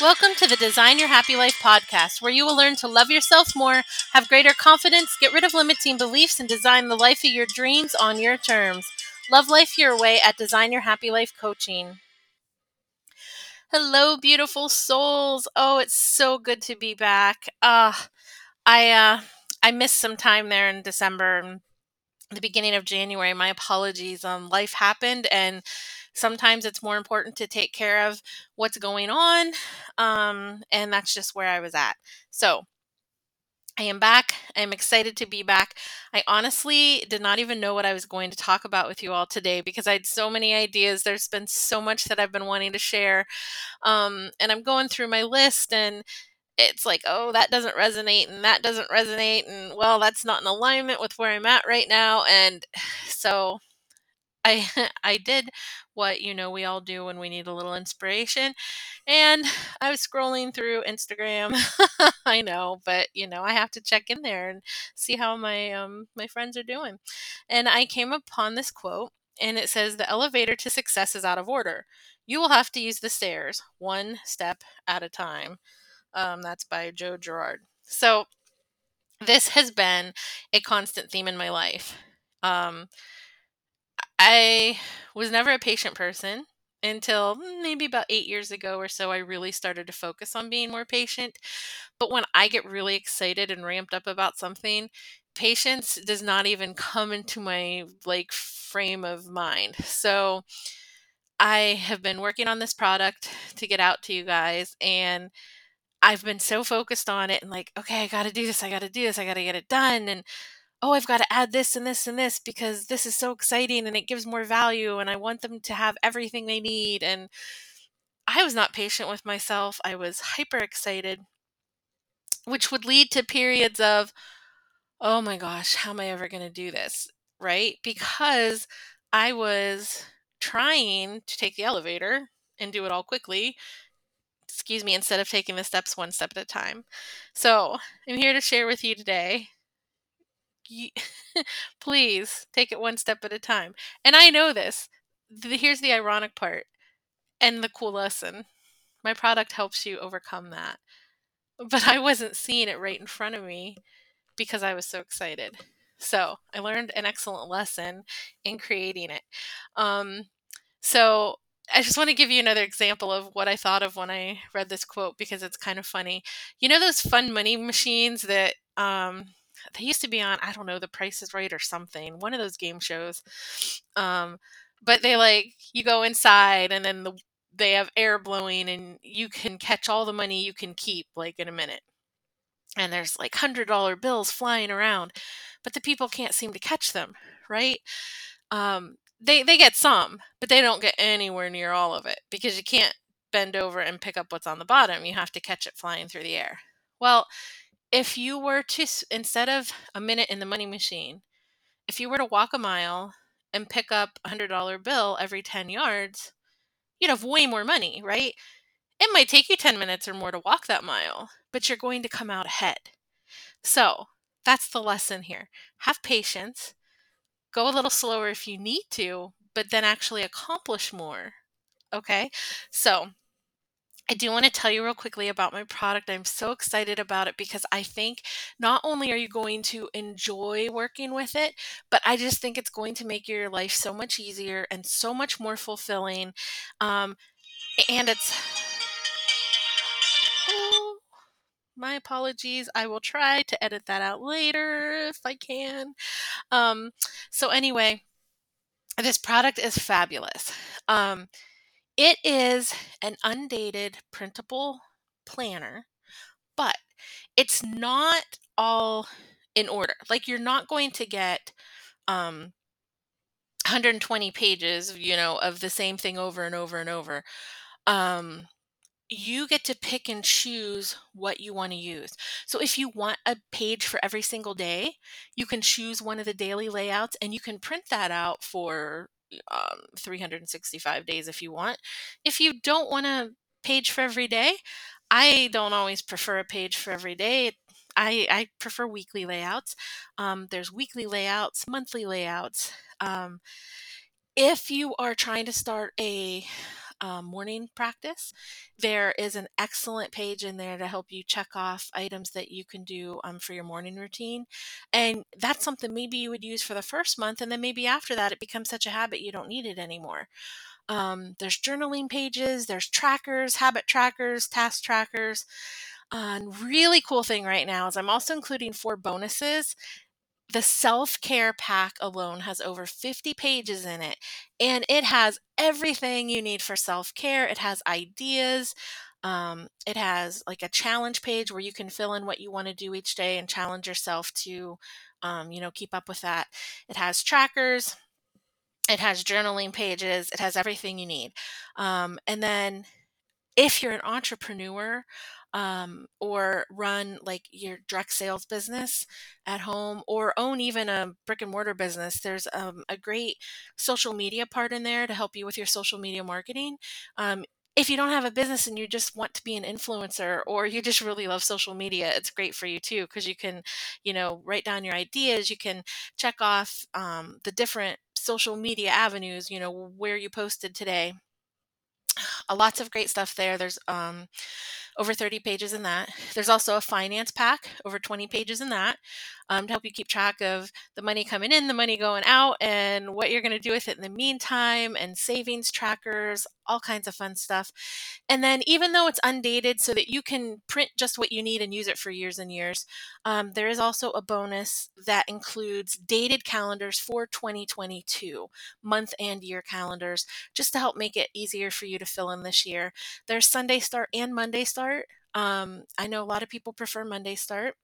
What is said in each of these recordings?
Welcome to the Design Your Happy Life podcast, where you will learn to love yourself more, have greater confidence, get rid of limiting beliefs, and design the life of your dreams on your terms. Love life your way at Design Your Happy Life Coaching. Hello, beautiful souls. Oh, it's so good to be back. Uh, I uh, I missed some time there in December and the beginning of January. My apologies. Um, life happened and sometimes it's more important to take care of what's going on. Um, and that's just where I was at. So I am back. I'm excited to be back. I honestly did not even know what I was going to talk about with you all today because I had so many ideas. There's been so much that I've been wanting to share. Um, and I'm going through my list and it's like, oh, that doesn't resonate and that doesn't resonate. And well, that's not in alignment with where I'm at right now. And so I I did what you know we all do when we need a little inspiration. And I was scrolling through Instagram. I know, but you know, I have to check in there and see how my um my friends are doing. And I came upon this quote and it says the elevator to success is out of order. You will have to use the stairs one step at a time. Um, that's by Joe Girard. So this has been a constant theme in my life. Um, I was never a patient person until maybe about eight years ago or so. I really started to focus on being more patient. But when I get really excited and ramped up about something, patience does not even come into my like frame of mind. So I have been working on this product to get out to you guys and I've been so focused on it and like, okay, I got to do this, I got to do this, I got to get it done and oh, I've got to add this and this and this because this is so exciting and it gives more value and I want them to have everything they need. And I was not patient with myself. I was hyper excited, which would lead to periods of, oh my gosh, how am I ever going to do this? Right? Because I was trying to take the elevator and do it all quickly. Excuse me, instead of taking the steps one step at a time. So, I'm here to share with you today please take it one step at a time. And I know this. Here's the ironic part and the cool lesson. My product helps you overcome that. But I wasn't seeing it right in front of me because I was so excited. So I learned an excellent lesson in creating it. Um, so I just want to give you another example of what I thought of when I read this quote because it's kind of funny. You know those fun money machines that um, they used to be on I don't know The Price is Right or something, one of those game shows. Um, but they like you go inside and then the they have air blowing and you can catch all the money you can keep like in a minute. And there's like hundred dollar bills flying around, but the people can't seem to catch them, right? Um, they they get some, but they don't get anywhere near all of it because you can't bend over and pick up what's on the bottom. You have to catch it flying through the air. Well, if you were to instead of a minute in the money machine, if you were to walk a mile and pick up a hundred dollar bill every 10 yards, you'd have way more money, right? It might take you 10 minutes or more to walk that mile, but you're going to come out ahead. So that's the lesson here. Have patience, go a little slower if you need to, but then actually accomplish more. Okay? So I do want to tell you real quickly about my product. I'm so excited about it because I think not only are you going to enjoy working with it, but I just think it's going to make your life so much easier and so much more fulfilling. Um, and it's. Oh, my apologies. I will try to edit that out later if I can. Um, so, anyway, this product is fabulous. Um, it is an undated printable planner, but it's not all in order. Like you're not going to get um 120 pages, you know, of the same thing over and over and over. Um you get to pick and choose what you want to use. So if you want a page for every single day, you can choose one of the daily layouts and you can print that out for um, 365 days if you want. If you don't want a page for every day, I don't always prefer a page for every day. I, I prefer weekly layouts. Um, there's weekly layouts, monthly layouts. Um, if you are trying to start a um, morning practice. There is an excellent page in there to help you check off items that you can do um, for your morning routine. And that's something maybe you would use for the first month, and then maybe after that, it becomes such a habit you don't need it anymore. Um, there's journaling pages, there's trackers, habit trackers, task trackers. Uh, really cool thing right now is I'm also including four bonuses. The self care pack alone has over 50 pages in it, and it has everything you need for self care. It has ideas. Um, it has like a challenge page where you can fill in what you want to do each day and challenge yourself to, um, you know, keep up with that. It has trackers, it has journaling pages, it has everything you need. Um, and then if you're an entrepreneur um, or run like your direct sales business at home or own even a brick and mortar business, there's um, a great social media part in there to help you with your social media marketing. Um, if you don't have a business and you just want to be an influencer or you just really love social media, it's great for you too because you can, you know, write down your ideas. You can check off um, the different social media avenues, you know, where you posted today. Uh, lots of great stuff there. There's um, over 30 pages in that. There's also a finance pack, over 20 pages in that, um, to help you keep track of the money coming in, the money going out, and what you're going to do with it in the meantime, and savings trackers, all kinds of fun stuff. And then, even though it's undated, so that you can print just what you need and use it for years and years, um, there is also a bonus that includes dated calendars for 2022, month and year calendars, just to help make it easier for you to fill in this year. There's Sunday start and Monday start. Um, I know a lot of people prefer Monday start,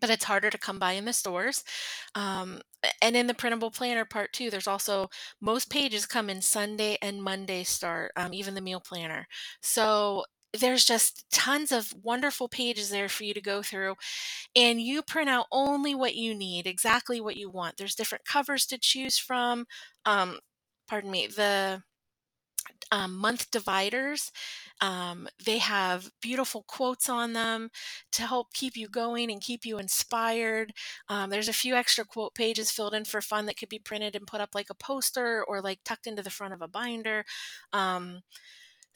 but it's harder to come by in the stores. Um, and in the printable planner part too, there's also most pages come in Sunday and Monday start, um, even the meal planner. So there's just tons of wonderful pages there for you to go through and you print out only what you need exactly what you want there's different covers to choose from um, pardon me the um, month dividers. Um, they have beautiful quotes on them to help keep you going and keep you inspired. Um, there's a few extra quote pages filled in for fun that could be printed and put up like a poster or like tucked into the front of a binder.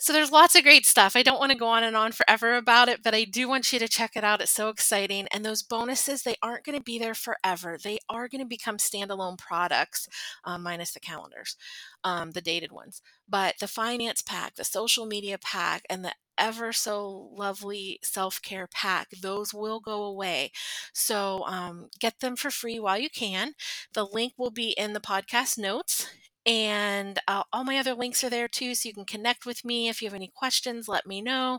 So there's lots of great stuff. I don't want to go on and on forever about it, but I do want you to check it out. It's so exciting. And those bonuses, they aren't going to be there forever. They are going to become standalone products, um, minus the calendars, um, the dated ones. But the finance pack, the social media pack, and the ever so lovely self care pack, those will go away. So um, get them for free while you can. The link will be in the podcast notes and uh, all my other links are there too so you can connect with me if you have any questions let me know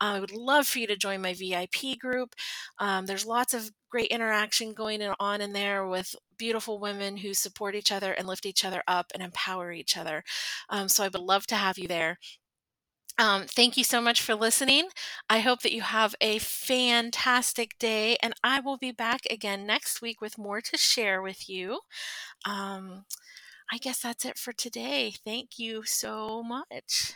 uh, i would love for you to join my vip group um, there's lots of great interaction going on in there with beautiful women who support each other and lift each other up and empower each other um, so i would love to have you there um, thank you so much for listening. I hope that you have a fantastic day, and I will be back again next week with more to share with you. Um, I guess that's it for today. Thank you so much.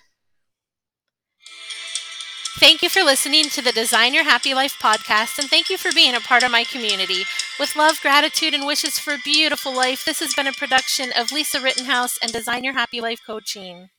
Thank you for listening to the Design Your Happy Life podcast, and thank you for being a part of my community. With love, gratitude, and wishes for a beautiful life, this has been a production of Lisa Rittenhouse and Design Your Happy Life Coaching.